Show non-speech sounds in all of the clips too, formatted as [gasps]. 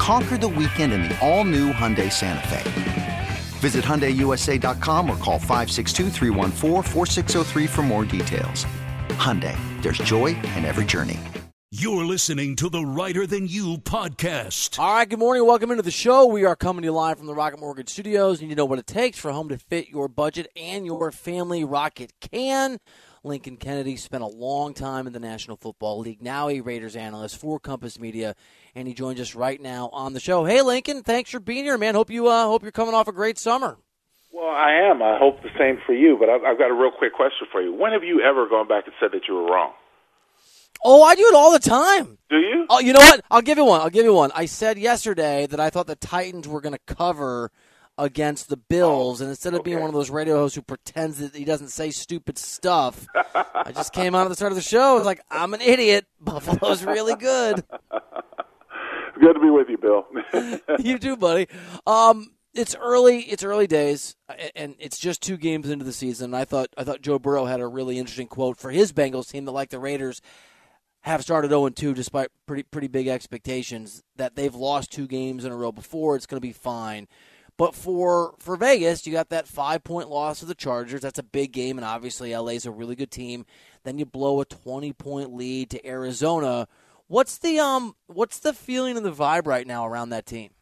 Conquer the weekend in the all new Hyundai Santa Fe. Visit HyundaiUSA.com or call 562 for more details. Hyundai, there's joy in every journey. You're listening to the Reiter Than You podcast. All right, good morning. Welcome into the show. We are coming to you live from the Rocket Mortgage Studios. You need to know what it takes for a home to fit your budget and your family. Rocket can. Lincoln Kennedy spent a long time in the National Football League, now a Raiders analyst for Compass Media, and he joins us right now on the show. Hey, Lincoln, thanks for being here, man. Hope you uh, hope you're coming off a great summer. Well, I am. I hope the same for you. But I've, I've got a real quick question for you. When have you ever gone back and said that you were wrong? Oh, I do it all the time. Do you? Oh, you know what? I'll give you one. I'll give you one. I said yesterday that I thought the Titans were going to cover against the Bills, and instead of being one of those radio hosts who pretends that he doesn't say stupid stuff, [laughs] I just came out at the start of the show. I was like, I'm an idiot. [laughs] Buffalo's really good. [laughs] Good to be with you, Bill. you too, buddy. Um, it's early. It's early days, and it's just two games into the season. I thought I thought Joe Burrow had a really interesting quote for his Bengals team that, like the Raiders, have started 0 2 despite pretty pretty big expectations. That they've lost two games in a row before. It's going to be fine. But for for Vegas, you got that five point loss to the Chargers. That's a big game, and obviously LA's a really good team. Then you blow a twenty point lead to Arizona. What's the um what's the feeling and the vibe right now around that team?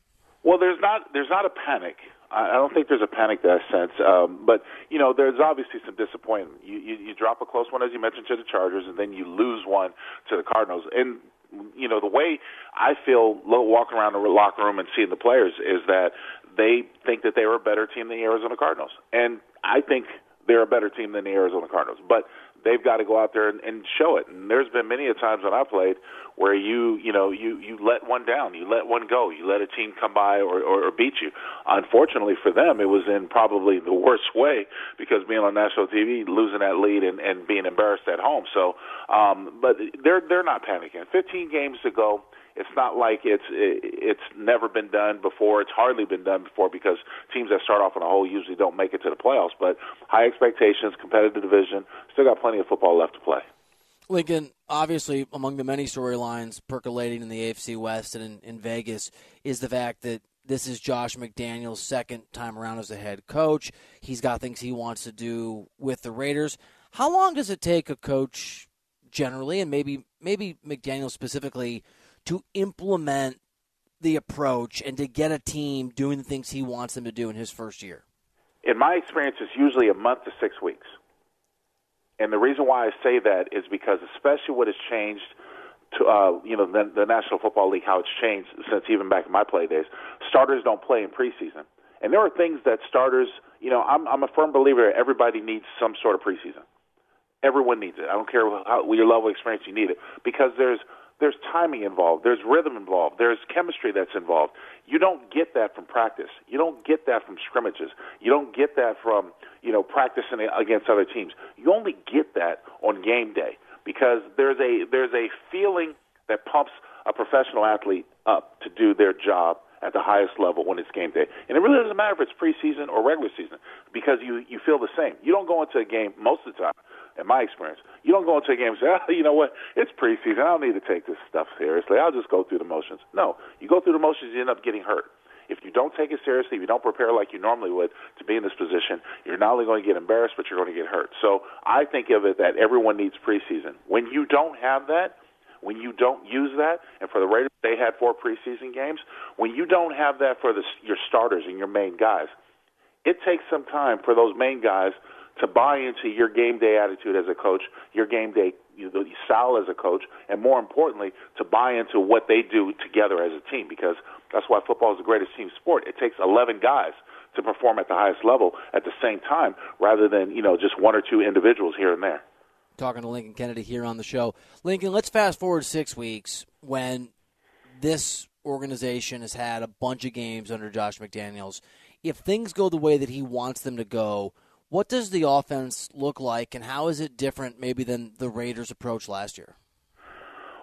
well, there's not there's not a panic. I I don't think there's a panic that sense, um, but you know, there's obviously some disappointment. You, you you drop a close one, as you mentioned, to the Chargers, and then you lose one to the Cardinals. And you know, the way I feel walking around the locker room and seeing the players is that they think that they were a better team than the Arizona Cardinals, and I think they're a better team than the Arizona Cardinals. But they've got to go out there and, and show it. And there's been many a times when I played where you you know you you let one down, you let one go, you let a team come by or, or, or beat you. Unfortunately for them, it was in probably the worst way because being on national TV, losing that lead and, and being embarrassed at home. So, um, but they're they're not panicking. 15 games to go. It's not like it's it's never been done before. It's hardly been done before because teams that start off in a hole usually don't make it to the playoffs. But high expectations, competitive division, still got plenty of football left to play. Lincoln, obviously, among the many storylines percolating in the AFC West and in, in Vegas is the fact that this is Josh McDaniels' second time around as a head coach. He's got things he wants to do with the Raiders. How long does it take a coach generally, and maybe maybe McDaniel specifically, to implement the approach and to get a team doing the things he wants them to do in his first year? In my experience, it's usually a month to six weeks. And the reason why I say that is because, especially what has changed to uh, you know the, the National Football League, how it's changed since even back in my play days. Starters don't play in preseason, and there are things that starters. You know, I'm I'm a firm believer. Everybody needs some sort of preseason. Everyone needs it. I don't care how your level of experience you need it because there's there's timing involved, there's rhythm involved, there's chemistry that's involved. You don't get that from practice. You don't get that from scrimmages. You don't get that from you know practicing against other teams. You only get that on game day because there's a there's a feeling that pumps a professional athlete up to do their job at the highest level when it's game day. And it really doesn't matter if it's preseason or regular season because you you feel the same. You don't go into a game most of the time, in my experience. You don't go into a game and say, oh, you know what, it's preseason. I don't need to take this stuff seriously. I'll just go through the motions. No, you go through the motions, you end up getting hurt. If you don't take it seriously, if you don't prepare like you normally would to be in this position, you're not only going to get embarrassed, but you're going to get hurt. So I think of it that everyone needs preseason. When you don't have that, when you don't use that, and for the Raiders, they had four preseason games. When you don't have that for the, your starters and your main guys, it takes some time for those main guys to buy into your game day attitude as a coach, your game day style as a coach, and more importantly, to buy into what they do together as a team. Because that's why football is the greatest team sport. It takes 11 guys to perform at the highest level at the same time, rather than you know just one or two individuals here and there. Talking to Lincoln Kennedy here on the show, Lincoln. Let's fast forward six weeks when this organization has had a bunch of games under Josh McDaniels. If things go the way that he wants them to go, what does the offense look like, and how is it different maybe than the Raiders' approach last year?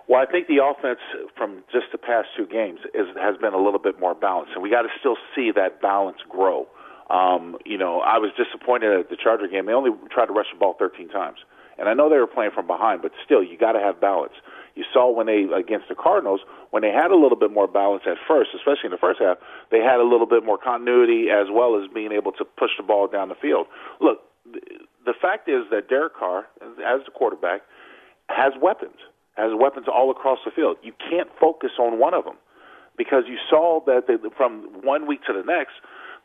Well, I think the offense from just the past two games is, has been a little bit more balanced, and we got to still see that balance grow. Um, you know, I was disappointed at the Charger game. They only tried to rush the ball 13 times, and I know they were playing from behind, but still, you got to have balance. You saw when they against the Cardinals when they had a little bit more balance at first, especially in the first half, they had a little bit more continuity as well as being able to push the ball down the field. Look, the fact is that Derek Carr, as the quarterback, has weapons, has weapons all across the field. You can't focus on one of them because you saw that they, from one week to the next,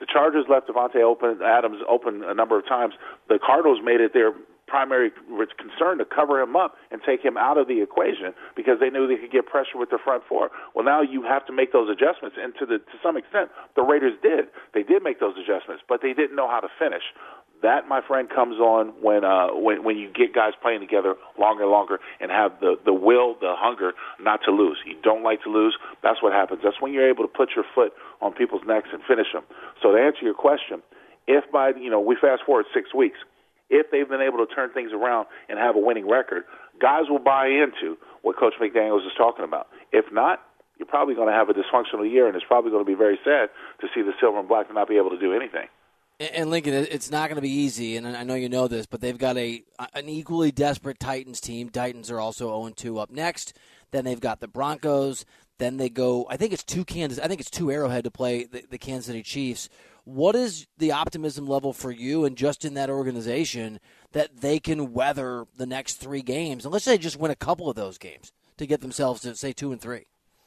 the Chargers left Davante open, Adams open a number of times. The Cardinals made it their primary concern to cover him up and take him out of the equation because they knew they could get pressure with the front four. Well, now you have to make those adjustments, and to the to some extent, the Raiders did. They did make those adjustments, but they didn't know how to finish. That, my friend, comes on when uh, when when you get guys playing together longer and longer and have the the will, the hunger not to lose. You don't like to lose. That's what happens. That's when you're able to put your foot on people's necks and finish them. So to answer your question, if by you know we fast forward six weeks if they've been able to turn things around and have a winning record, guys will buy into what Coach McDaniels is talking about. If not, you're probably going to have a dysfunctional year, and it's probably going to be very sad to see the silver and black not be able to do anything. And Lincoln, it's not going to be easy, and I know you know this, but they've got a an equally desperate Titans team. Titans are also 0 2 up next. Then they've got the Broncos. Then they go. I think it's two Kansas. I think it's two Arrowhead to play the, the Kansas City Chiefs. What is the optimism level for you and just in that organization that they can weather the next three games? And let's say just win a couple of those games to get themselves to say two and three.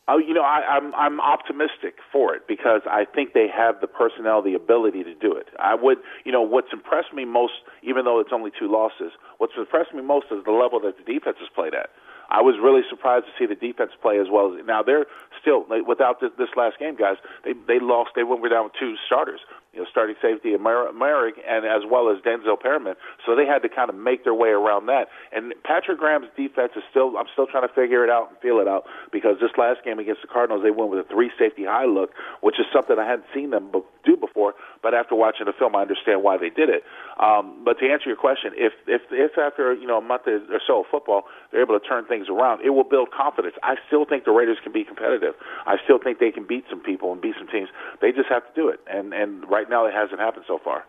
Oh, you know, I, I'm I'm optimistic for it because I think they have the personnel, the ability to do it. I would, you know, what's impressed me most, even though it's only two losses, what's impressed me most is the level that the defense has played at. I was really surprised to see the defense play as well as now they're still without this, this last game, guys. They they lost. They went down with two starters you know, starting safety Moehrig and as well as Denzel Perryman. So they had to kind of make their way around that. And Patrick Graham's defense is still, I'm still trying to figure it out and feel it out because this last game against the Cardinals, they went with a three safety high look, which is something I hadn't seen them do before. But after watching the film, I understand why they did it. Um, but to answer your question, if, if, if after, you know, a month or so of football, they're able to turn things around, it will build confidence. I still think the Raiders can be competitive. I still think they can beat some people and beat some teams. They just have to do it. And, and right right now it hasn't happened so far.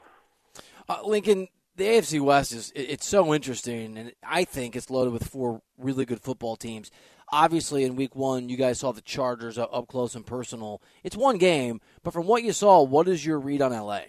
Uh, Lincoln, the AFC West is it's so interesting, and I think it's loaded with four really good football teams. Obviously, in Week One, you guys saw the Chargers up close and personal. It's one game, but from what you saw, what is your read on LA?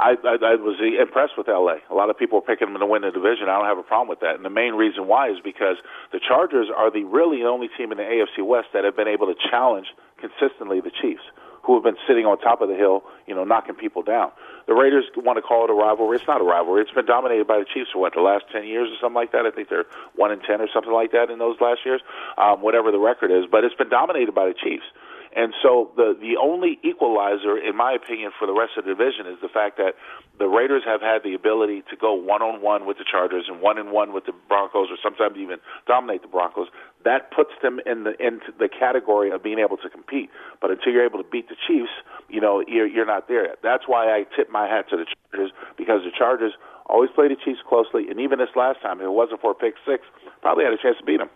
I, I, I was impressed with LA. A lot of people are picking them to win the division. I don't have a problem with that. And the main reason why is because the Chargers are the really only team in the AFC West that have been able to challenge consistently the Chiefs who have been sitting on top of the hill, you know, knocking people down. The Raiders want to call it a rivalry. It's not a rivalry. It's been dominated by the Chiefs for what the last ten years or something like that. I think they're one in ten or something like that in those last years, um, whatever the record is. But it's been dominated by the Chiefs. And so the the only equalizer, in my opinion, for the rest of the division is the fact that the Raiders have had the ability to go one on one with the Chargers and one on one with the Broncos, or sometimes even dominate the Broncos. That puts them in the into the category of being able to compete. But until you're able to beat the Chiefs, you know you're you're not there yet. That's why I tip my hat to the Chargers because the Chargers always play the Chiefs closely, and even this last time, if it wasn't for a pick six, probably had a chance to beat them.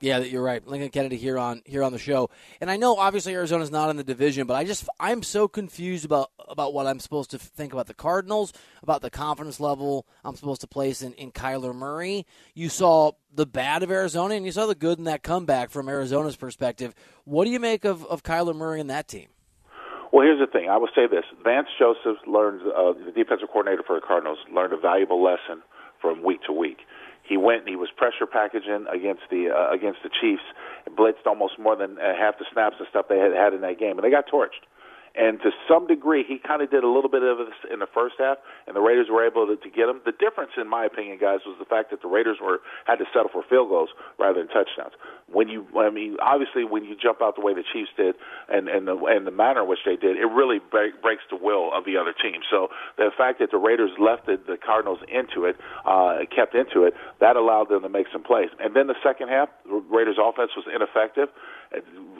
Yeah, you're right. Lincoln Kennedy here on here on the show, and I know obviously Arizona's not in the division, but I just I'm so confused about about what I'm supposed to think about the Cardinals, about the confidence level I'm supposed to place in in Kyler Murray. You saw the bad of Arizona, and you saw the good in that comeback from Arizona's perspective. What do you make of of Kyler Murray and that team? Well, here's the thing. I will say this: Vance Joseph learned uh, the defensive coordinator for the Cardinals learned a valuable lesson from week to week he went and he was pressure packaging against the uh, against the Chiefs, blitzed almost more than uh, half the snaps and stuff they had had in that game, and they got torched. And to some degree, he kind of did a little bit of this in the first half, and the Raiders were able to, to get him. The difference, in my opinion, guys, was the fact that the Raiders were had to settle for field goals rather than touchdowns. When you, I mean, obviously, when you jump out the way the Chiefs did, and and the and the manner in which they did, it really break, breaks the will of the other team. So the fact that the Raiders left the, the Cardinals into it, uh, kept into it, that allowed them to make some plays. And then the second half, Raiders' offense was ineffective.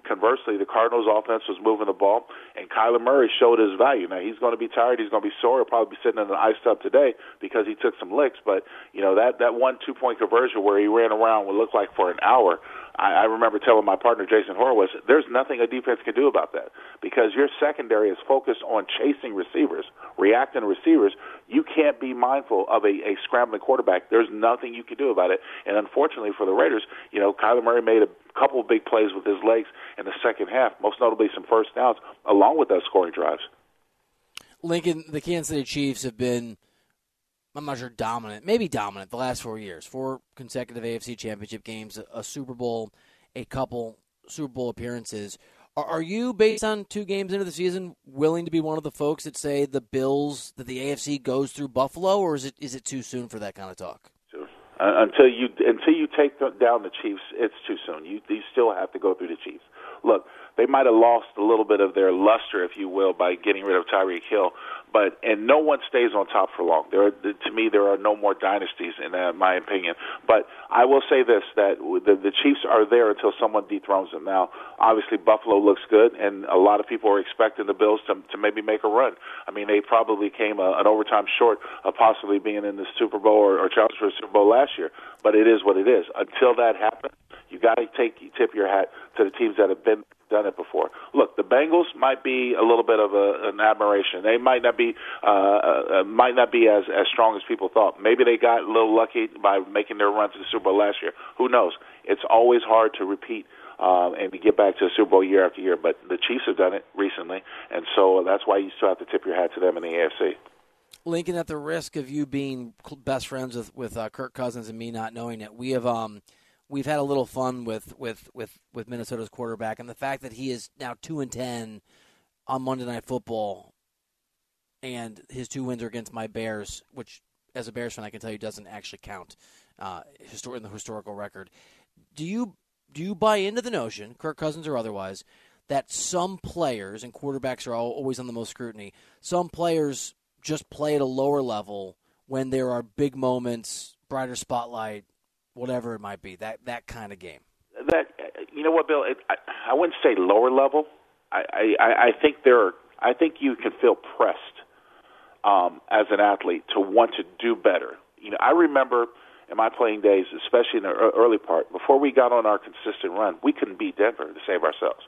Conversely, the Cardinals' offense was moving the ball, and Kyler Murray showed his value. Now he's going to be tired. He's going to be sore. He'll probably be sitting in an ice tub today because he took some licks. But you know that that one two point conversion where he ran around would look like for an hour. I, I remember telling my partner Jason Horowitz, "There's nothing a defense can do about that because your secondary is focused on chasing receivers, reacting to receivers. You can't be mindful of a, a scrambling quarterback. There's nothing you can do about it. And unfortunately for the Raiders, you know, Kyler Murray made a couple of big plays with his legs in the second half, most notably some first downs, along with those scoring drives. Lincoln, the Kansas City Chiefs have been I'm not sure dominant, maybe dominant the last four years. Four consecutive AFC championship games, a, Super Bowl, a couple Super Bowl appearances. Are, you, based on two games into the season, willing to be one of the folks that say the Bills, that the AFC goes through Buffalo, or is it is it too soon for that kind of talk? Uh, until you until you take down the Chiefs, it's too soon. You you still have to go through the Chiefs. Look, they might have lost a little bit of their luster, if you will, by getting rid of Tyreek Hill. But and no one stays on top for long. There, are, to me, there are no more dynasties in uh, my opinion. But I will say this: that the, the Chiefs are there until someone dethrones them. Now, obviously, Buffalo looks good, and a lot of people are expecting the Bills to to maybe make a run. I mean, they probably came a, an overtime short of possibly being in the Super Bowl or, or challenge for the Super Bowl last year. But it is what it is. Until that happens, you got to take tip your hat to the teams that have been done it before. Look, the Bengals might be a little bit of a, an admiration. They might not be uh, uh, might not be as as strong as people thought. Maybe they got a little lucky by making their run to the Super Bowl last year. Who knows? It's always hard to repeat. Um, and to get back to the Super Bowl year after year, but the Chiefs have done it recently, and so that's why you still have to tip your hat to them in the AFC. Lincoln, at the risk of you being best friends with with uh, Kirk Cousins and me not knowing it, we have um, we've had a little fun with with with with Minnesota's quarterback and the fact that he is now two and ten on Monday Night Football, and his two wins are against my Bears, which as a Bears fan I can tell you doesn't actually count uh, in the historical record. Do you do you buy into the notion, Kirk Cousins or otherwise, that some players and quarterbacks are always on the most scrutiny? Some players just play at a lower level when there are big moments, brighter spotlight, whatever it might be. That that kind of game. That you know what, Bill? It, I, I wouldn't say lower level. I, I I think there. I think you can feel pressed um, as an athlete to want to do better. You know, I remember in my playing days, especially in the early part, before we got on our consistent run, we couldn't beat Denver to save ourselves.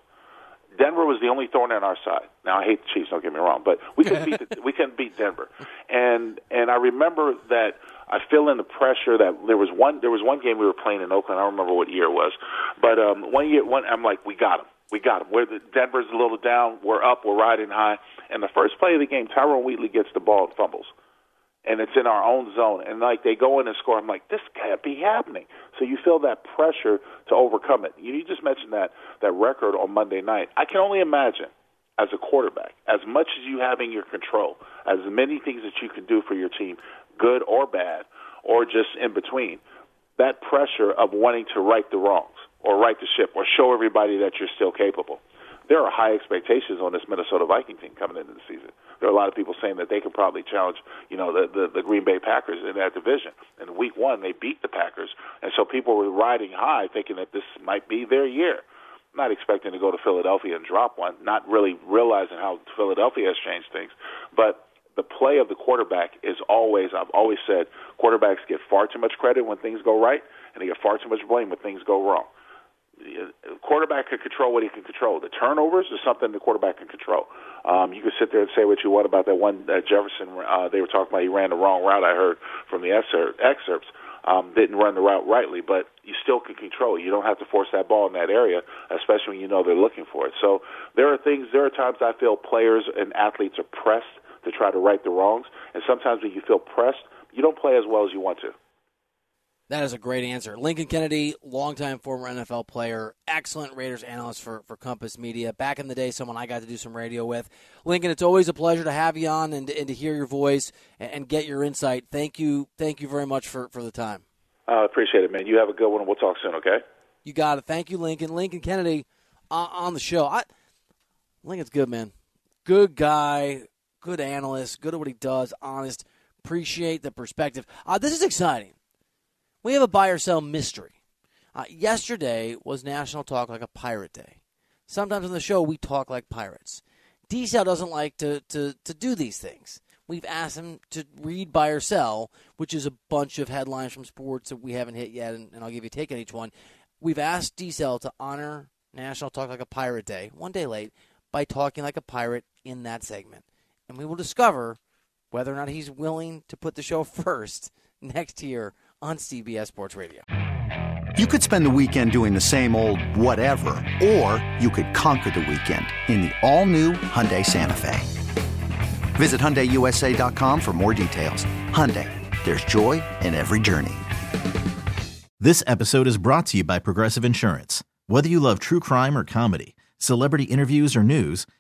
Denver was the only thorn in our side. Now I hate the Chiefs, don't get me wrong, but we couldn't beat the, [laughs] we couldn't beat Denver. And and I remember that I feel in the pressure that there was one there was one game we were playing in Oakland. I don't remember what year it was, but um, one year one I'm like we got him, we got him. Where the Denver's a little down, we're up, we're riding high. And the first play of the game, Tyrone Wheatley gets the ball and fumbles, and it's in our own zone. And like they go in and score, I'm like this can't be happening. So you feel that pressure to overcome it. You just mentioned that that record on Monday night. I can only imagine as a quarterback, as much as you have in your control, as many things that you can do for your team, good or bad, or just in between, that pressure of wanting to right the wrongs or right the ship or show everybody that you're still capable. There are high expectations on this Minnesota Viking team coming into the season. There are a lot of people saying that they could probably challenge, you know, the, the, the Green Bay Packers in that division. In week one, they beat the Packers, and so people were riding high, thinking that this might be their year not expecting to go to Philadelphia and drop one, not really realizing how Philadelphia has changed things. But the play of the quarterback is always, I've always said, quarterbacks get far too much credit when things go right, and they get far too much blame when things go wrong. The quarterback can control what he can control. The turnovers is something the quarterback can control. Um, you can sit there and say what you want about that one uh, Jefferson. Uh, they were talking about he ran the wrong route. I heard from the excerpts. Um, didn't run the route rightly, but you still can control. You don't have to force that ball in that area, especially when you know they're looking for it. So there are things. There are times I feel players and athletes are pressed to try to right the wrongs. And sometimes when you feel pressed, you don't play as well as you want to. That is a great answer. Lincoln Kennedy, longtime former NFL player, excellent Raiders analyst for, for Compass Media. Back in the day, someone I got to do some radio with. Lincoln, it's always a pleasure to have you on and, and to hear your voice and, and get your insight. Thank you. Thank you very much for, for the time. I uh, appreciate it, man. You have a good one, and we'll talk soon, okay? You got it. Thank you, Lincoln. Lincoln Kennedy uh, on the show. I, Lincoln's good, man. Good guy, good analyst, good at what he does, honest. Appreciate the perspective. Uh, this is exciting we have a buy or sell mystery. Uh, yesterday was National Talk Like a Pirate Day. Sometimes on the show, we talk like pirates. D doesn't like to, to, to do these things. We've asked him to read buy or sell, which is a bunch of headlines from sports that we haven't hit yet, and, and I'll give you a take on each one. We've asked D to honor National Talk Like a Pirate Day, one day late, by talking like a pirate in that segment. And we will discover whether or not he's willing to put the show [laughs] first next year on CBS Sports Radio. You could spend the weekend doing the same old whatever, or you could conquer the weekend in the all-new Hyundai Santa Fe. Visit HyundaiUSA.com for more details. Hyundai, there's joy in every journey. This episode is brought to you by Progressive Insurance. Whether you love true crime or comedy, celebrity interviews or news,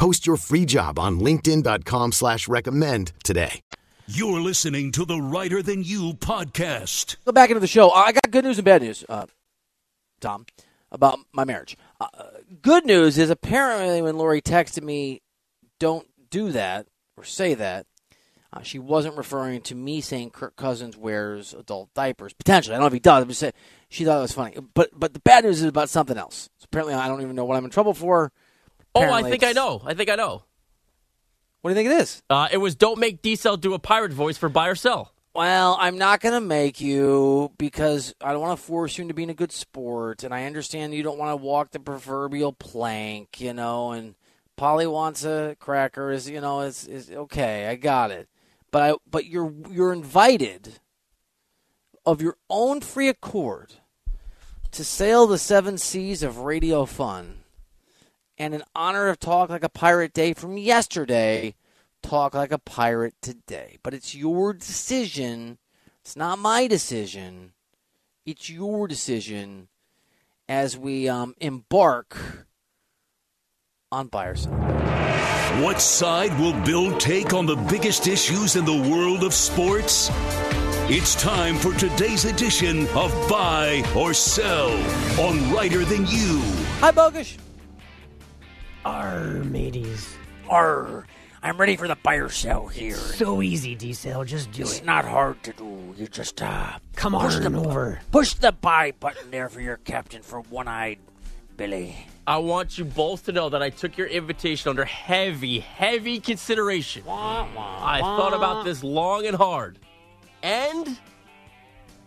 Post your free job on LinkedIn.com slash recommend today. You're listening to the Reiter Than You podcast. Go back into the show. I got good news and bad news, uh, Tom, about my marriage. Uh, good news is apparently when Lori texted me, don't do that or say that, uh, she wasn't referring to me saying Kirk Cousins wears adult diapers. Potentially, I don't know if he does. I'm just saying she thought it was funny. But but the bad news is about something else. So apparently, I don't even know what I'm in trouble for. Oh, I think I know. I think I know. What do you think it is? Uh, it was don't make D Cell do a pirate voice for buy or sell. Well, I'm not going to make you because I don't want to force you into being a good sport, and I understand you don't want to walk the proverbial plank, you know. And Polly wants a cracker, is you know, is is okay. I got it, but I but you're you're invited of your own free accord to sail the seven seas of radio fun and in honor of Talk Like a Pirate Day from yesterday, Talk Like a Pirate today. But it's your decision. It's not my decision. It's your decision as we um, embark on Buy Side. What side will Bill take on the biggest issues in the world of sports? It's time for today's edition of Buy or Sell on Reiter Than You. Hi, Bogusch. Arr, mateys. Arr. I'm ready for the fire sell here. So easy, D-Cell. Just do it's it. It's not hard to do. You just uh come on, push on the, over. Push the buy button there for your captain for one-eyed Billy. I want you both to know that I took your invitation under heavy, heavy consideration. Wah, wah, I wah. thought about this long and hard. And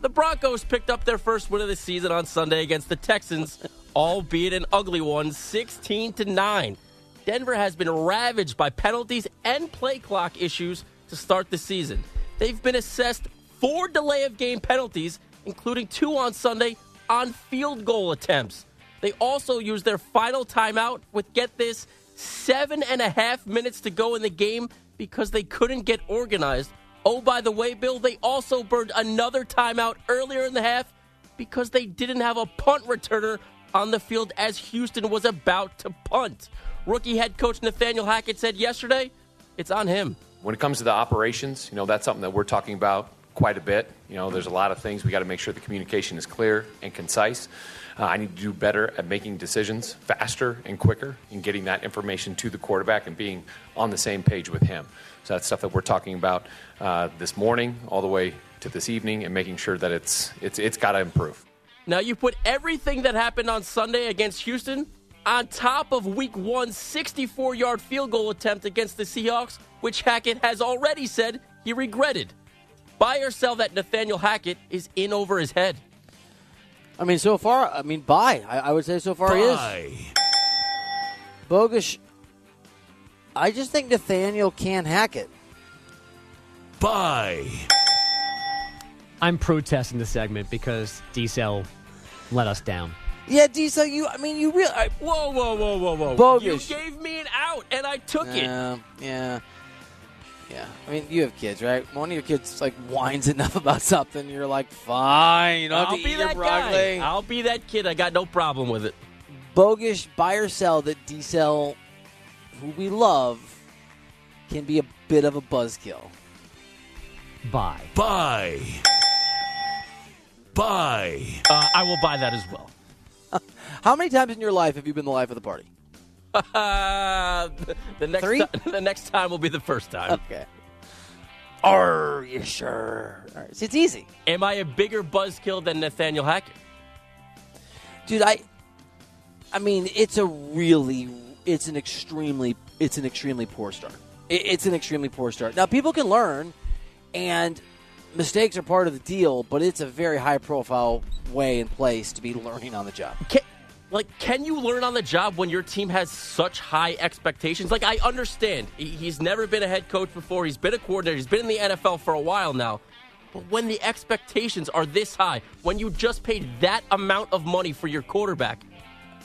the Broncos picked up their first win of the season on Sunday against the Texans, albeit an ugly one, 16 to 9. Denver has been ravaged by penalties and play clock issues to start the season. They've been assessed four delay of game penalties, including two on Sunday on field goal attempts. They also used their final timeout with, get this, seven and a half minutes to go in the game because they couldn't get organized. Oh, by the way, Bill, they also burned another timeout earlier in the half because they didn't have a punt returner on the field as Houston was about to punt. Rookie head coach Nathaniel Hackett said yesterday, it's on him. When it comes to the operations, you know, that's something that we're talking about quite a bit. You know, there's a lot of things we got to make sure the communication is clear and concise. Uh, I need to do better at making decisions faster and quicker and getting that information to the quarterback and being on the same page with him. So that's stuff that we're talking about uh, this morning all the way to this evening and making sure that it's it's it's got to improve. Now you put everything that happened on Sunday against Houston on top of week one's 64 yard field goal attempt against the Seahawks, which Hackett has already said he regretted. Buy or sell that Nathaniel Hackett is in over his head. I mean, so far, I mean, buy. I, I would say so far he is. Buy. Bogus. I just think Nathaniel can hack it. Buy. I'm protesting the segment because D-Cell let us down. Yeah, Diesel, you. I mean, you really. I, Whoa, whoa, whoa, whoa, whoa. Bogus. You gave me an out, and I took it. yeah, yeah, yeah. I mean, you have kids, right? One of your kids like whines enough about something, you're like, fine, you don't I'll to be eat your that broccoli. guy. I'll be that kid. I got no problem with it. Bogus buy or sell that Diesel, who we love, can be a bit of a buzzkill. Bye. Buy. Buy. Uh, I will buy that as well. [laughs] How many times in your life have you been the life of the party? Uh, [laughs] the next Three? ti- [laughs] the next time will be the first time. Okay. Are you sure? All right. See, it's easy. Am I a bigger buzzkill than Nathaniel Hackett? dude i i mean it's a really it's an extremely it's an extremely poor start it, it's an extremely poor start now people can learn and mistakes are part of the deal but it's a very high profile way and place to be learning on the job Can, like, can you learn on the job when your team has such high expectations? Like, I understand he's never been a head coach before. He's been a coordinator. He's been in the NFL for a while now. But when the expectations are this high, when you just paid that amount of money for your quarterback,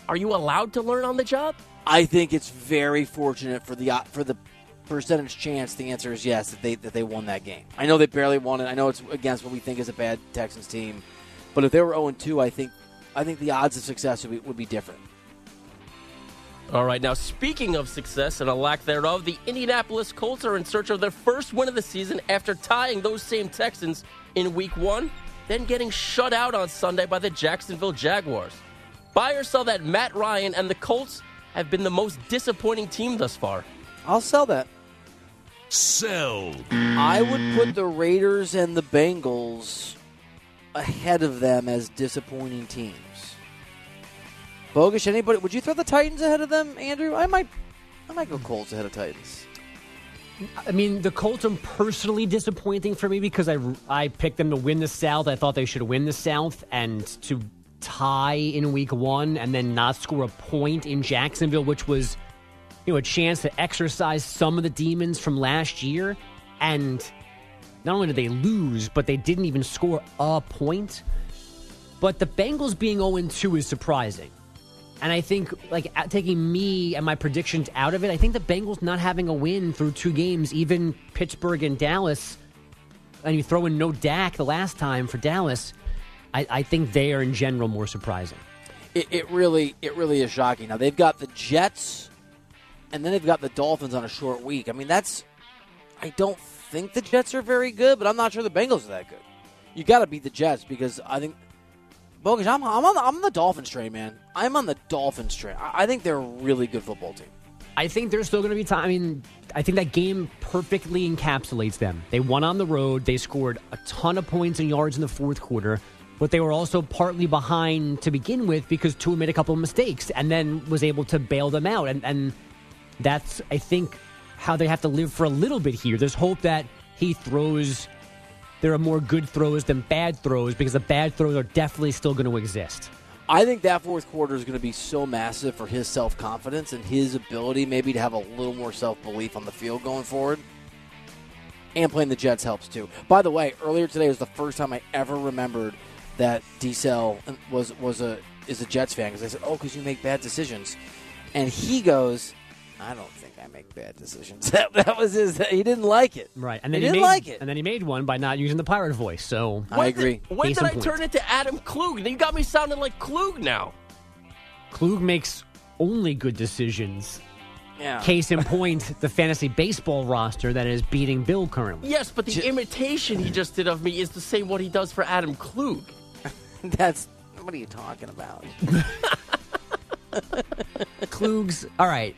are you allowed to learn on the job? i think it's very fortunate for the uh, for the percentage chance the answer is yes that they that they won that game. I know they barely won it. I know it's against what we think is a bad texans team. But if they were 0-2 i think i think the odds of success would be, would be different. All right, now speaking of success and a lack thereof, the Indianapolis Colts are in search of their first win of the season after tying those same Texans in week one, then getting shut out on Sunday by the Jacksonville Jaguars. Buy or sell that Matt Ryan and the Colts have been the most disappointing team thus far. i'll sell that Sell. I would put the Raiders and the Bengals ahead of them as disappointing teams. Bogus, anybody? Would you throw the Titans ahead of them, Andrew? I might. I might go Colts ahead of Titans. I mean, the Colts are personally disappointing for me because I, I picked them to win the South. I thought they should win the South and to tie in week one and then not score a point in Jacksonville, which was, you know, a chance to exercise some of the demons from last year. And not only did they lose, but they didn't even score a point. But the Bengals being 0 2 is surprising. And I think, like, taking me and my predictions out of it, I think the Bengals not having a win through two games, even Pittsburgh and Dallas, and you throw in no Dak the last time for Dallas, I, I think they are in general more surprising. It, it really, it really is shocking. Now they've got the Jets, and then they've got the Dolphins on a short week. I mean, that's. I don't think the Jets are very good, but I'm not sure the Bengals are that good. You got to beat the Jets because I think. Bogus, I'm, I'm on the, I'm on the Dolphins train, man. I'm on the Dolphins train. I, I think they're a really good football team. I think there's still going to be time. I mean, I think that game perfectly encapsulates them. They won on the road. They scored a ton of points and yards in the fourth quarter, but they were also partly behind to begin with because Tua made a couple of mistakes and then was able to bail them out. And, and that's, I think, how they have to live for a little bit here. There's hope that he throws. There are more good throws than bad throws because the bad throws are definitely still going to exist. I think that fourth quarter is going to be so massive for his self confidence and his ability maybe to have a little more self belief on the field going forward. And playing the Jets helps too. By the way, earlier today was the first time I ever remembered that D-Cell was was a is a Jets fan because I said, "Oh, because you make bad decisions," and he goes, "I don't think I make bad decisions." [laughs] that, that was his. He didn't like it. Right, and then he, he, didn't made, like it. and then he made one by not using the pirate voice. So I agree. When Case did in I point. turn into Adam Klug? You got me sounding like Klug now. Klug makes only good decisions. Yeah. Case in [laughs] point, the fantasy baseball roster that is beating Bill currently. Yes, but the imitation he just did of me is the same what he does for Adam Klug. [laughs] That's what are you talking about? Klug's all right.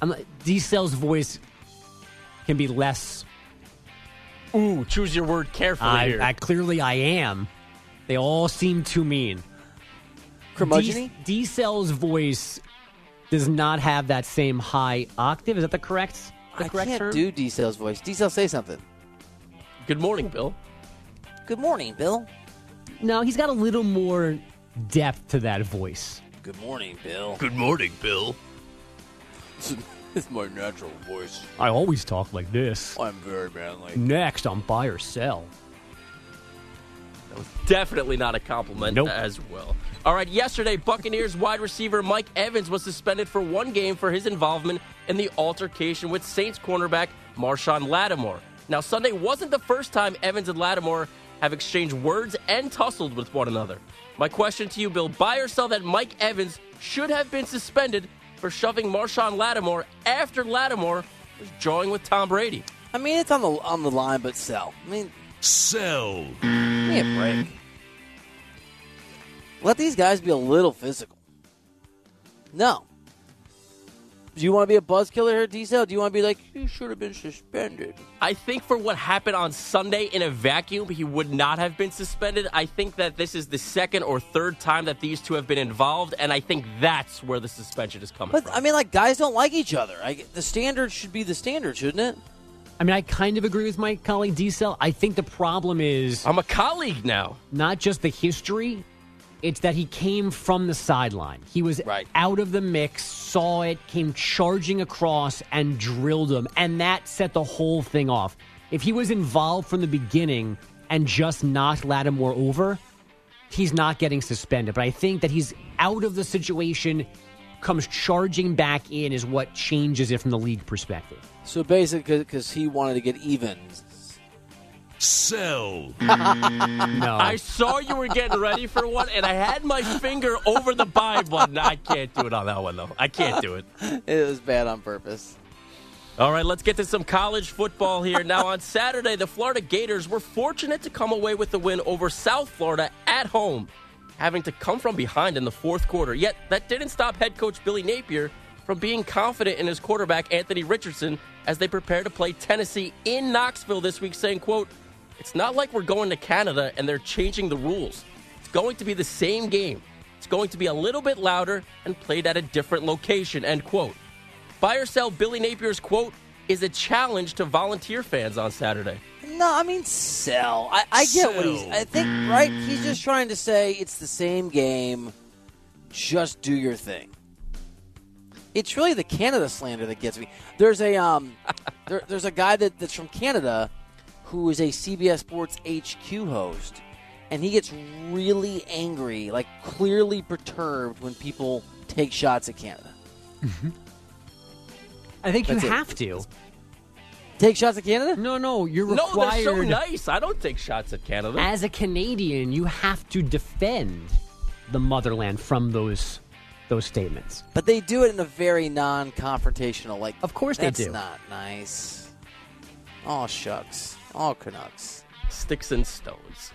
I'm D Cell's voice can be less. Ooh, choose your word carefully I, here. I clearly I am. They all seem too mean. Curmudgeon-y? D Cell's voice does not have that same high octave. Is that the correct? The I correct can't term? do D Cell's voice. D Cell, say something. Good morning, Bill. Good morning, Bill. No, he's got a little more depth to that voice. Good morning, Bill. Good morning, Bill. [laughs] it's my natural voice. I always talk like this. I'm very manly. Next on buy or sell. That was definitely not a compliment Nope. as well. All right, yesterday, Buccaneers wide receiver Mike Evans was suspended for one game for his involvement in the altercation with Saints cornerback Marshawn Lattimore. Now, Sunday wasn't the first time Evans and Lattimore have exchanged words and tussled with one another. My question to you, Bill, buy or sell that Mike Evans should have been suspended for shoving Marshawn Lattimore after Lattimore was jawing with Tom Brady. I mean, it's on the on the line, but sell. I mean, Sell. give me a break. Let these guys be a little physical. No. Do you want to be a buzz killer here, Diesel? Do you want to be like, you should have been suspended? I think for what happened on Sunday in a vacuum, he would not have been suspended. I think that this is the second or third time that these two have been involved, and I think that's where the suspension is coming But from. I mean, like, guys don't like each other. I, the standard should be the standard, shouldn't it? I mean, I kind of agree with my colleague D Cell. I think the problem is I'm a colleague now. not just the history, it's that he came from the sideline. He was Right. out of the mix, saw it, came charging across, and drilled him. And that set the whole thing off. If he was involved from the beginning and just knocked Lattimore over, he's not getting suspended. But I think that he's out of the situation, comes charging back in, is what changes it from the league perspective. So basically, because he wanted to get even. Sell. Mm. No. I saw you were getting ready for one, and I had my finger over the buy button. I can't do it on that one, though. I can't do it. It was bad on purpose. All right, let's get to some college football here. Now, on Saturday, the Florida Gators were fortunate to come away with the win over South Florida at home, having to come from behind in the fourth quarter. Yet, that didn't stop head coach Billy Napier from being confident in his quarterback, Anthony Richardson, as they prepare to play Tennessee in Knoxville this week, saying, quote, it's not like we're going to Canada and they're changing the rules. It's going to be the same game. It's going to be a little bit louder and played at a different location, end quote. Buy or sell Billy Napier's quote is a challenge to volunteer fans on Saturday. No, I mean sell. I, I get what he's. I think right. He's just trying to say it's the same game. Just do your thing. It's really the Canada slander that gets me. There's a um, [laughs] there, there's a guy that, that's from Canada, who is a CBS Sports HQ host, and he gets really angry, like clearly perturbed when people take shots at Canada. I think That's you it. have to. Take shots at Canada? No, no, you're required. No, they're so nice. I don't take shots at Canada. As a Canadian, you have to defend the motherland from those those statements. But they do it in a very non-confrontational. Like, Of course they that's do. not nice. Oh shucks. Oh Canucks. Sticks and stones.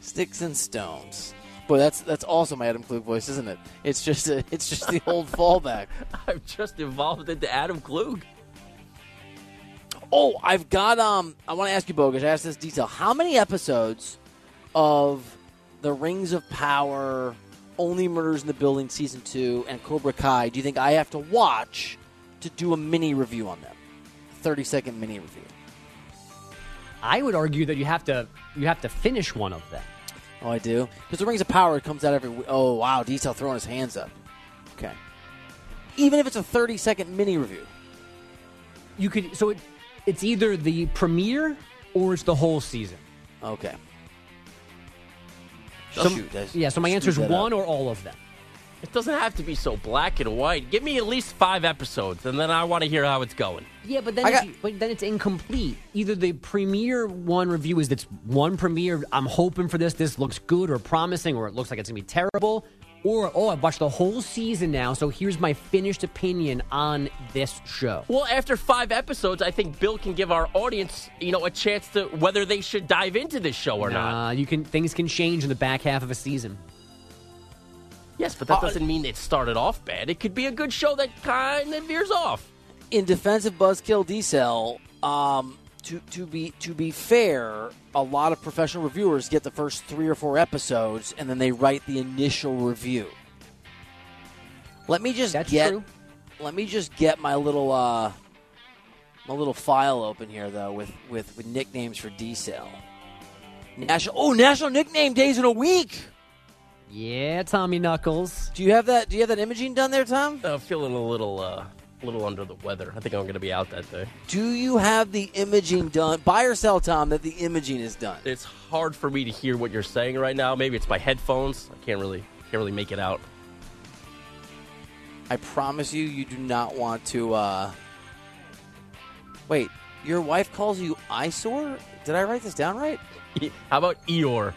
Sticks and stones. Boy, that's that's also my Adam Klug voice, isn't it? It's just a, it's just the old [laughs] fallback. I've just evolved into Adam Klug. Oh, I've got um. I want to ask you, Bogus. I asked this detail. How many episodes of the Rings of Power, Only Murders in the Building season two, and Cobra Kai do you think I have to watch to do a mini review on them? Thirty second mini review. I would argue that you have to you have to finish one of them. Oh, I do because the Rings of Power comes out every. Oh, wow! Detail throwing his hands up. Okay. Even if it's a thirty second mini review. You could so it it's either the premiere or it's the whole season. Okay. So- Shoot, yeah, so my answer is that up. one or all of them. It doesn't have to be so black and white. Give me at least five episodes, and then I want to hear how it's going. Yeah, but then I it's, but then it's incomplete. Either the premiere one review is that's one premiere. I'm hoping for this. This looks good or promising, or it looks like it's gonna be terrible. Or, oh, I've watched the whole season now, so here's my finished opinion on this show. Well, after five episodes, I think Bill can give our audience, you know, a chance to whether they should dive into this show or not. You can things can change in the back half of a season. Yes, but that doesn't mean it started off bad. It could be a good show that kind of veers off. in defense of Buzzkill Diesel, um, to to be to be fair, a lot of professional reviewers get the first three or four episodes and then they write the initial review. Let me just That's get true. let me just get my little uh my little file open here though with with, with nicknames for Diesel. National Oh, National Nickname Days in a week. Yeah, Tommy Knuckles. Do you have that do you have that imaging done there, Tom? Uh, feeling a little, uh, a little under the weather. I think I'm going to be out that day. Do you have the imaging done? Buy or sell, Tom, that the imaging is done. It's hard for me to hear what you're saying right now. Maybe it's my headphones. I can't really, can't really make it out. I promise you, you do not want to. Uh... Wait, your wife calls you eyesore? Did I write this down right? [laughs] How about Eeyore?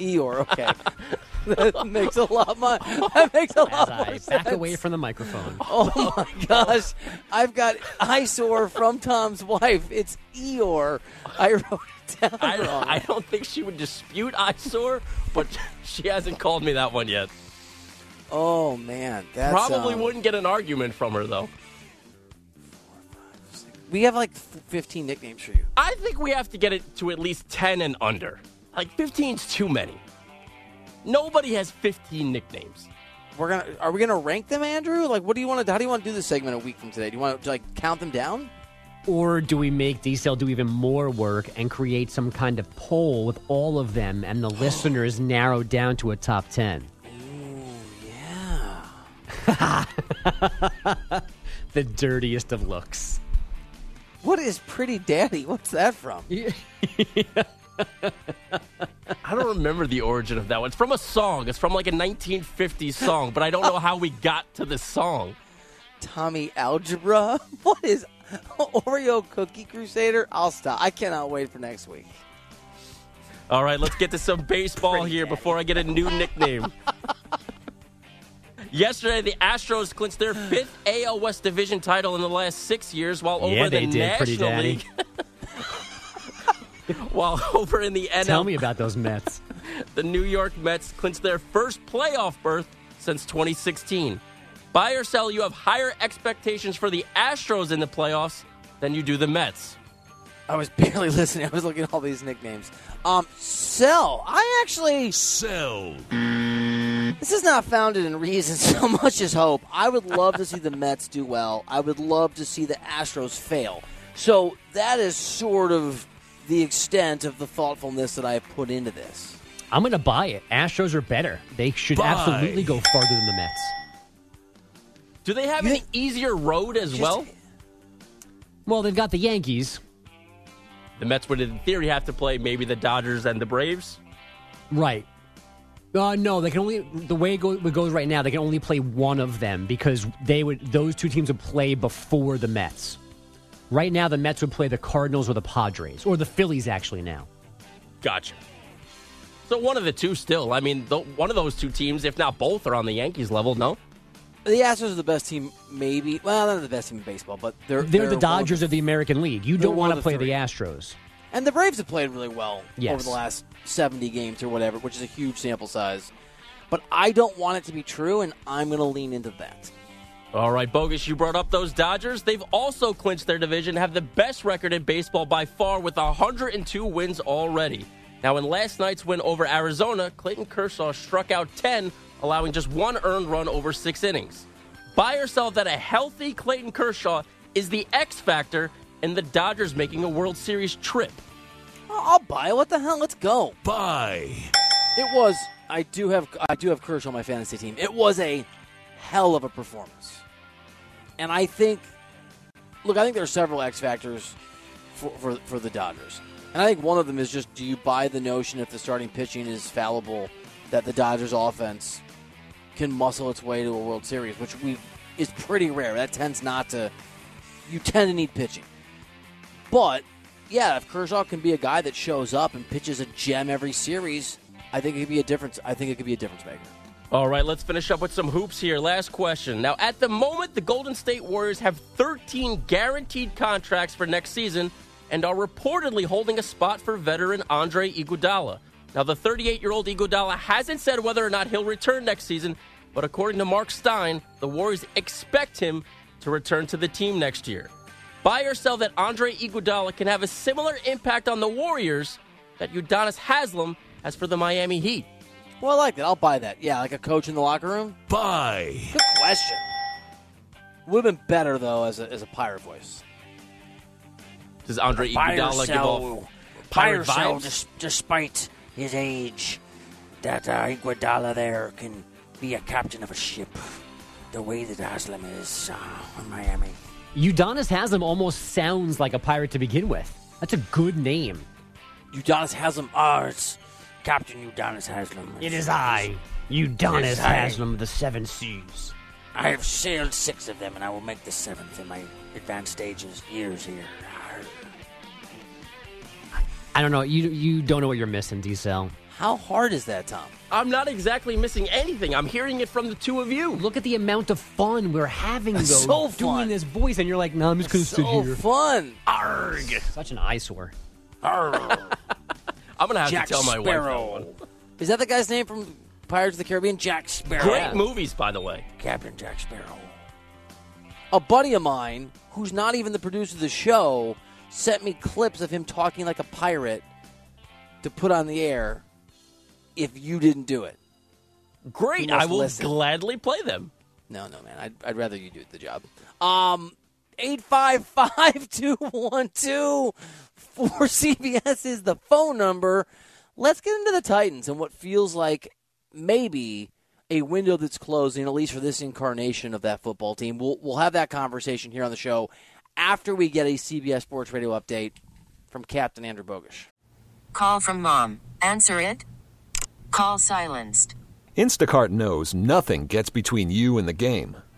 Eeyore, okay. [laughs] that [laughs] makes a lot more. That makes a lot As more I sense. back away from the microphone. [laughs] Oh my gosh, I've got eyesore from Tom's wife. It's Eeyore. I wrote it down I, wrong. I don't think she would dispute eyesore, but [laughs] she hasn't called me that one yet. oh man, that's Probably um, wouldn't get an argument from her though. We have like 15 nicknames for you. I think we have to get it to at least 10 and under. Like 15's too many. Nobody has 15 nicknames. We're gonna. Are we gonna rank them, Andrew? Like, what do you want to? How do you want to do this segment a week from today? Do you want to like count them down? Or do we make Diesel do even more work and create some kind of poll with all of them and the [gasps] listeners narrowed down to a top 10? Yeah. [laughs] The dirtiest of looks. What is Pretty Daddy? What's that from? [laughs] I don't remember the origin of that one. It's from a song. It's from like a 1950s song, but I don't know how we got to this song. Tommy Algebra. [laughs] What is Oreo Cookie Crusader? I'll stop. I cannot wait for next week. All right, let's get to some baseball here before I get a new nickname. [laughs] Yesterday, the Astros clinched their fifth AL West Division title in the last six years, while over Yeah, the they did, Pretty National Daddy. League. [laughs] while [laughs] over in the NL, Tell me about those Mets. [laughs] the New York Mets clinched their first playoff berth since 2016. Buy or sell, you have higher expectations for the Astros in the playoffs than you do the Mets. I was [laughs] barely listening. I was looking at all these nicknames. Um, sell. I actually. Sell. This is not founded in reason so much as hope. I would love to see the Mets do well. I would love to see the Astros fail. So that is sort of the extent of the thoughtfulness that I have put into this. I'm going to buy it. Astros are better. They should Buy. absolutely go farther than the Mets. Do they have You an think- easier road as Just- well? Well, they've got the Yankees. The Mets would, in theory, have to play maybe the Dodgers and the Braves. Right. Uh, no, they can only the way it, go, it goes right now. They can only play one of them because they would those two teams would play before the Mets. Right now, the Mets would play the Cardinals or the Padres or the Phillies. Actually, now Gotcha. So one of the two still. I mean, th- one of those two teams, if not both, are on the Yankees level. No. The Astros are the best team, maybe. Well, they're not the best team in baseball, but they're they're, they're the Dodgers the- of the American League. You don't want to play three. the Astros. And the Braves have played really well Yes. over the last 70 games or whatever, which is a huge sample size. But I don't want it to be true, and I'm going to lean into that. All right, Bogus, you brought up those Dodgers. They've also clinched their division, have the best record in baseball by far with 102 wins already. Now, in last night's win over Arizona, Clayton Kershaw struck out 10, allowing just one earned run over six innings. Buy or sell that a healthy Clayton Kershaw is the X factor in the Dodgers making a World Series trip. I'll I'll buy. What the hell? Let's go. Buy. It was. I do have. I do have Kershaw on my fantasy team. It was a hell of a performance, and I think. Look, I think there are several X factors for, for for the Dodgers, and I think one of them is just: Do you buy the notion if the starting pitching is fallible, that the Dodgers offense can muscle its way to a World Series, which we is pretty rare. That tends not to. You tend to need pitching, but yeah, if Kershaw can be a guy that shows up and pitches a gem every series, I think it could be a difference. I think it could be a difference maker. All right, let's finish up with some hoops here. Last question. Now, at the moment, the Golden State Warriors have 13 guaranteed contracts for next season and are reportedly holding a spot for veteran Andre Iguodala. Now, the 38 year old Iguodala hasn't said whether or not he'll return next season, but according to Marc Stein, the Warriors expect him to return to the team next year. Buy or sell that Andre Iguodala can have a similar impact on the Warriors that Udonis Haslem has for the Miami Heat. Well, I like that. I'll buy that. Yeah, like a coach in the locker room. Buy. Good question. Would have been better though as a, as a pirate voice. Does Andre Buy or Iguodala give off pirate sell, vibes? dis- despite his age, that uh, Iguodala there can be a captain of a ship, the way that Haslem is uh, in Miami. Udonis Haslem almost sounds like a pirate to begin with. That's a good name. Udonis Haslem. Oh, it's Captain Udonis Haslem. It is I, Udonis It is I. Haslem of the Seven Seas. I have sailed six of them, and I will make the seventh in my advanced stages years here. I don't know. You you don't know what you're missing, D Cell. How hard is that, Tom? I'm not exactly missing anything. I'm hearing it from the two of you. Look at the amount of fun we're having though So doing this voice, and you're like, no, I'm just gonna sit So here. fun. Arg. Such an eyesore. [laughs] I'm gonna have Jack to tell my wife Sparrow. that one. Is that the guy's name from Pirates of the Caribbean? Jack Sparrow. Great movies, by the way. Captain Jack Sparrow. A buddy of mine, who's not even the producer of the show, sent me clips of him talking like a pirate to put on the air. If you didn't do it, Great. You must I will listen. gladly play them. no, no, man, I'd, I'd rather you do the job. Um, eight five five two one two four CBS is the phone number. Let's get into the Titans and what feels like maybe a window that's closing, at least for this incarnation of that football team. We'll we'll have that conversation here on the show after we get a CBS Sports Radio update from Captain Andrew Bogish. Call from mom. Answer it. Call silenced. Instacart knows nothing gets between you and the game.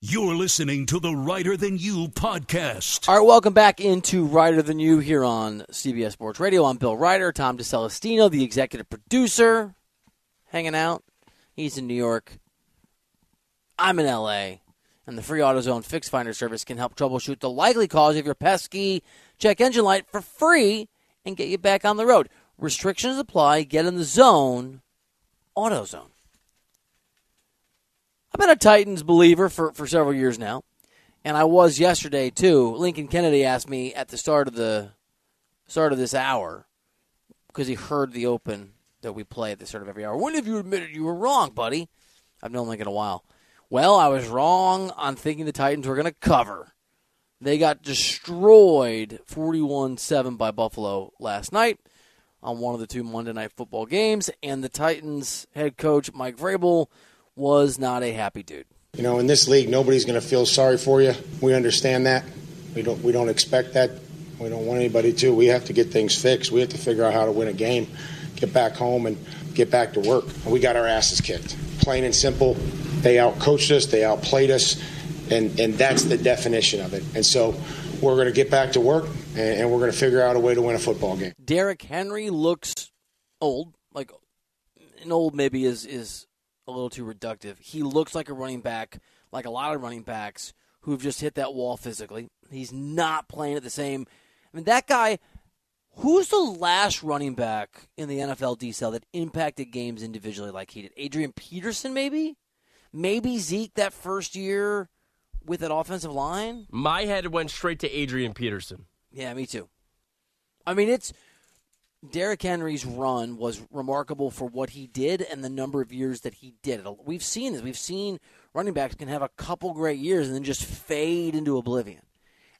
You're listening to the Reiter Than You podcast. All right, welcome back into Reiter Than You here on CBS Sports Radio. I'm Bill Reiter, Tom DeCelestino, the executive producer, hanging out. He's in New York. I'm in LA. And the free AutoZone Fix Finder service can help troubleshoot the likely cause of your pesky check engine light for free and get you back on the road. Restrictions apply. Get in the zone. AutoZone. I've been a Titans believer for, for several years now, and I was yesterday too. Lincoln Kennedy asked me at the start of the start of this hour because he heard the open that we play at the start of every hour. When have you admitted you were wrong, buddy? I've known Lincoln a while. Well, I was wrong on thinking the Titans were going to cover. They got destroyed 41 7 by Buffalo last night on one of the two Monday night football games, and the Titans head coach Mike Vrabel was not a happy dude. You know, in this league, nobody's going to feel sorry for you. We understand that. We don't. We don't expect that. We don't want anybody to. We have to get things fixed. We have to figure out how to win a game, get back home, and get back to work. And we got our asses kicked, plain and simple. They outcoached us. They outplayed us, and and that's the definition of it. And so, we're going to get back to work, and, and we're going to figure out a way to win a football game. Derrick Henry looks old, like an old maybe is is a little too reductive. He looks like a running back, like a lot of running backs who've just hit that wall physically. He's not playing at the same. I mean, that guy. Who's the last running back in the NFL D cell that impacted games individually like he did? Adrian Peterson, maybe? Maybe Zeke that first year with that offensive line? My head went straight to Adrian Peterson. Yeah, me too. I mean, it's Derrick Henry's run was remarkable for what he did and the number of years that he did it. We've seen this. We've seen running backs can have a couple great years and then just fade into oblivion.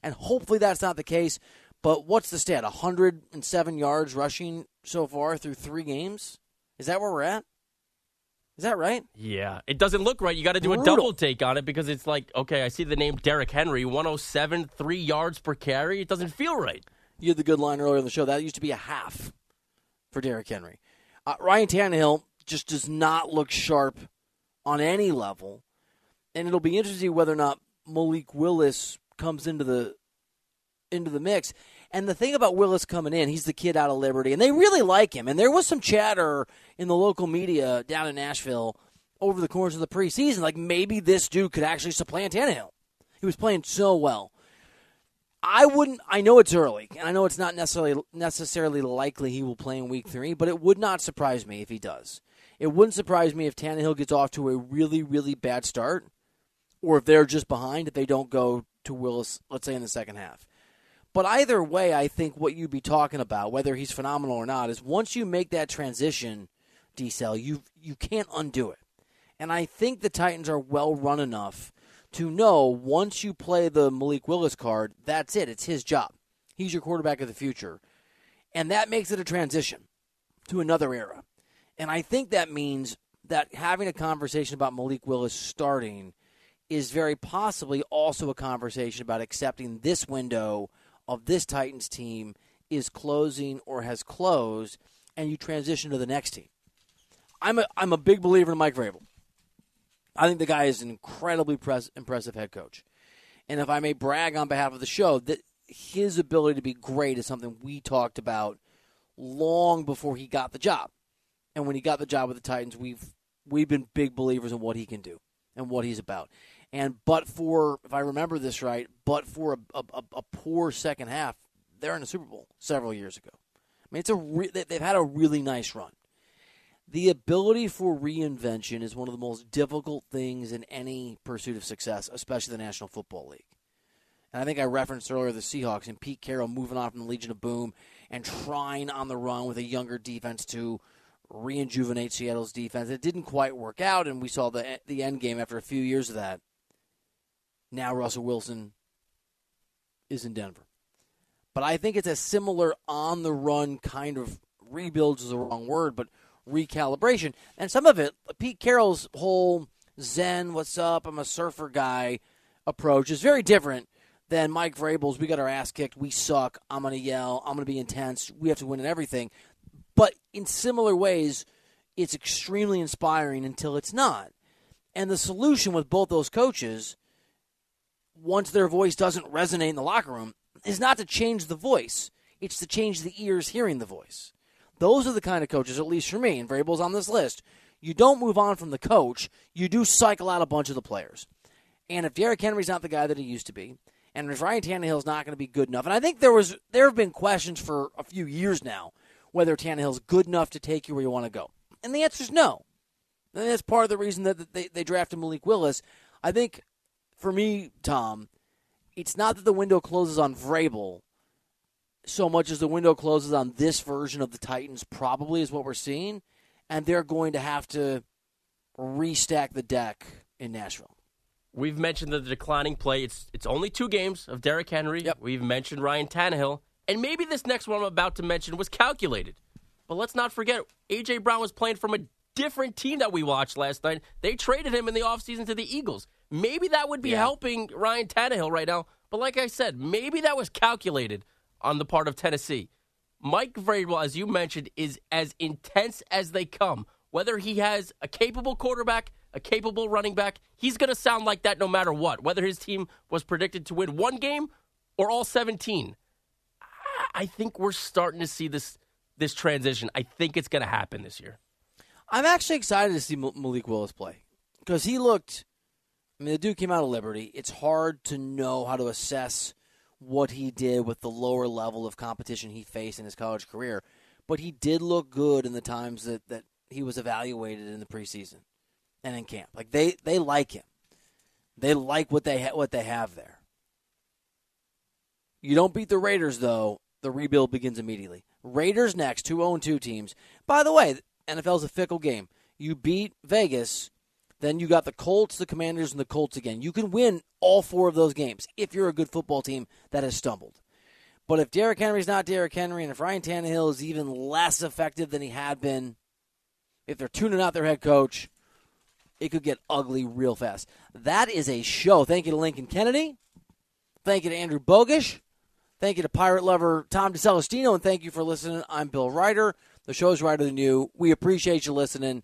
And hopefully that's not the case. But what's the stat? 107 yards rushing so far through three games? Is that where we're at? Is that right? Yeah, it doesn't look right. You got to do a double take on it because it's like, okay, I see the name Derrick Henry, 107, three yards per carry. It doesn't feel right. You had the good line earlier in the show. That used to be a half for Derrick Henry. Uh, Ryan Tannehill just does not look sharp on any level, and it'll be interesting whether or not Malik Willis comes into the into the mix. And the thing about Willis coming in, he's the kid out of Liberty, and they really like him. And there was some chatter in the local media down in Nashville over the course of the preseason, like maybe this dude could actually supplant Tannehill. He was playing so well. I wouldn't. I know it's early, and I know it's not necessarily necessarily likely he will play in Week Three, but it would not surprise me if he does. It wouldn't surprise me if Tannehill gets off to a really, really bad start, or if they're just behind if they don't go to Willis, let's say in the second half. But either way, I think what you'd be talking about, whether he's phenomenal or not, is once you make that transition, D you you can't undo it. And I think the Titans are well run enough to know once you play the Malik Willis card, that's it. It's his job. He's your quarterback of the future. And that makes it a transition to another era. And I think that means that having a conversation about Malik Willis starting is very possibly also a conversation about accepting this window of this Titans team is closing or has closed, and you transition to the next team. I'm a I'm a big believer in Mike Vrabel. I think the guy is an incredibly pres- impressive head coach, and if I may brag on behalf of the show, that his ability to be great is something we talked about long before he got the job. And when he got the job with the Titans, we've we've been big believers in what he can do and what he's about. And but for if I remember this right, but for a, a, a poor second half, they're in the Super Bowl several years ago. I mean, it's a re- they- they've had a really nice run. The ability for reinvention is one of the most difficult things in any pursuit of success, especially the National Football League. And I think I referenced earlier the Seahawks and Pete Carroll moving off from the Legion of Boom and trying on the run with a younger defense to reinjuvenate Seattle's defense. It didn't quite work out, and we saw the the end game after a few years of that. Now Russell Wilson is in Denver. But I think it's a similar on the run kind of rebuilds is the wrong word, but recalibration. And some of it, Pete Carroll's whole Zen, what's up, I'm a surfer guy approach is very different than Mike Vrabel's. We got our ass kicked. We suck. I'm going to yell. I'm going to be intense. We have to win and everything. But in similar ways, it's extremely inspiring until it's not. And the solution with both those coaches, once their voice doesn't resonate in the locker room, is not to change the voice. It's to change the ears hearing the voice. Those are the kind of coaches, at least for me, and Vrabel's on this list. You don't move on from the coach. You do cycle out a bunch of the players. And if Derrick Henry's not the guy that he used to be, and if Ryan Tannehill's not going to be good enough, and I think there was there have been questions for a few years now whether Tannehill's good enough to take you where you want to go, and the answer is no. And that's part of the reason that they, they drafted Malik Willis. I think for me, Tom, it's not that the window closes on Vrabel so much as the window closes on this version of the Titans, probably is what we're seeing. And they're going to have to restack the deck in Nashville. We've mentioned the declining play. It's it's only two games of Derrick Henry. We've mentioned Ryan Tannehill. And maybe this next one I'm about to mention was calculated. But let's not forget, A.J. Brown was playing from a different team that we watched last night. They traded him in the offseason to the Eagles. Maybe that would be helping Ryan Tannehill right now. But like I said, maybe that was calculated on the part of Tennessee. Mike Vrabel, as you mentioned, is as intense as they come. Whether he has a capable quarterback, a capable running back, he's going to sound like that no matter what. Whether his team was predicted to win one game or all 17. I- think we're starting to see this this transition. I think it's going to happen this year. I'm actually excited to see Malik Willis play because he looked. I mean, the dude came out of Liberty. It's hard to know how to assess what he did with the lower level of competition he faced in his college career, but he did look good in the times that, that he was evaluated in the preseason and in camp. Like they they like him. They like what they ha- what they have there. You don't beat the Raiders though the rebuild begins immediately. Raiders next, two 0 2 teams. By the way, NFL's a fickle game. You beat Vegas, then you got the Colts, the Commanders, and the Colts again. You can win all four of those games if you're a good football team that has stumbled. But if Derrick Henry's not Derrick Henry, and if Ryan Tannehill is even less effective than he had been, if they're tuning out their head coach, it could get ugly real fast. That is a show. Thank you to Lincoln Kennedy. Thank you to Andrew Bogish. Thank you to Pirate Lover Tom DeCelestino, and thank you for listening. I'm Bill Reiter. The show's Reiter Than You. We appreciate you listening,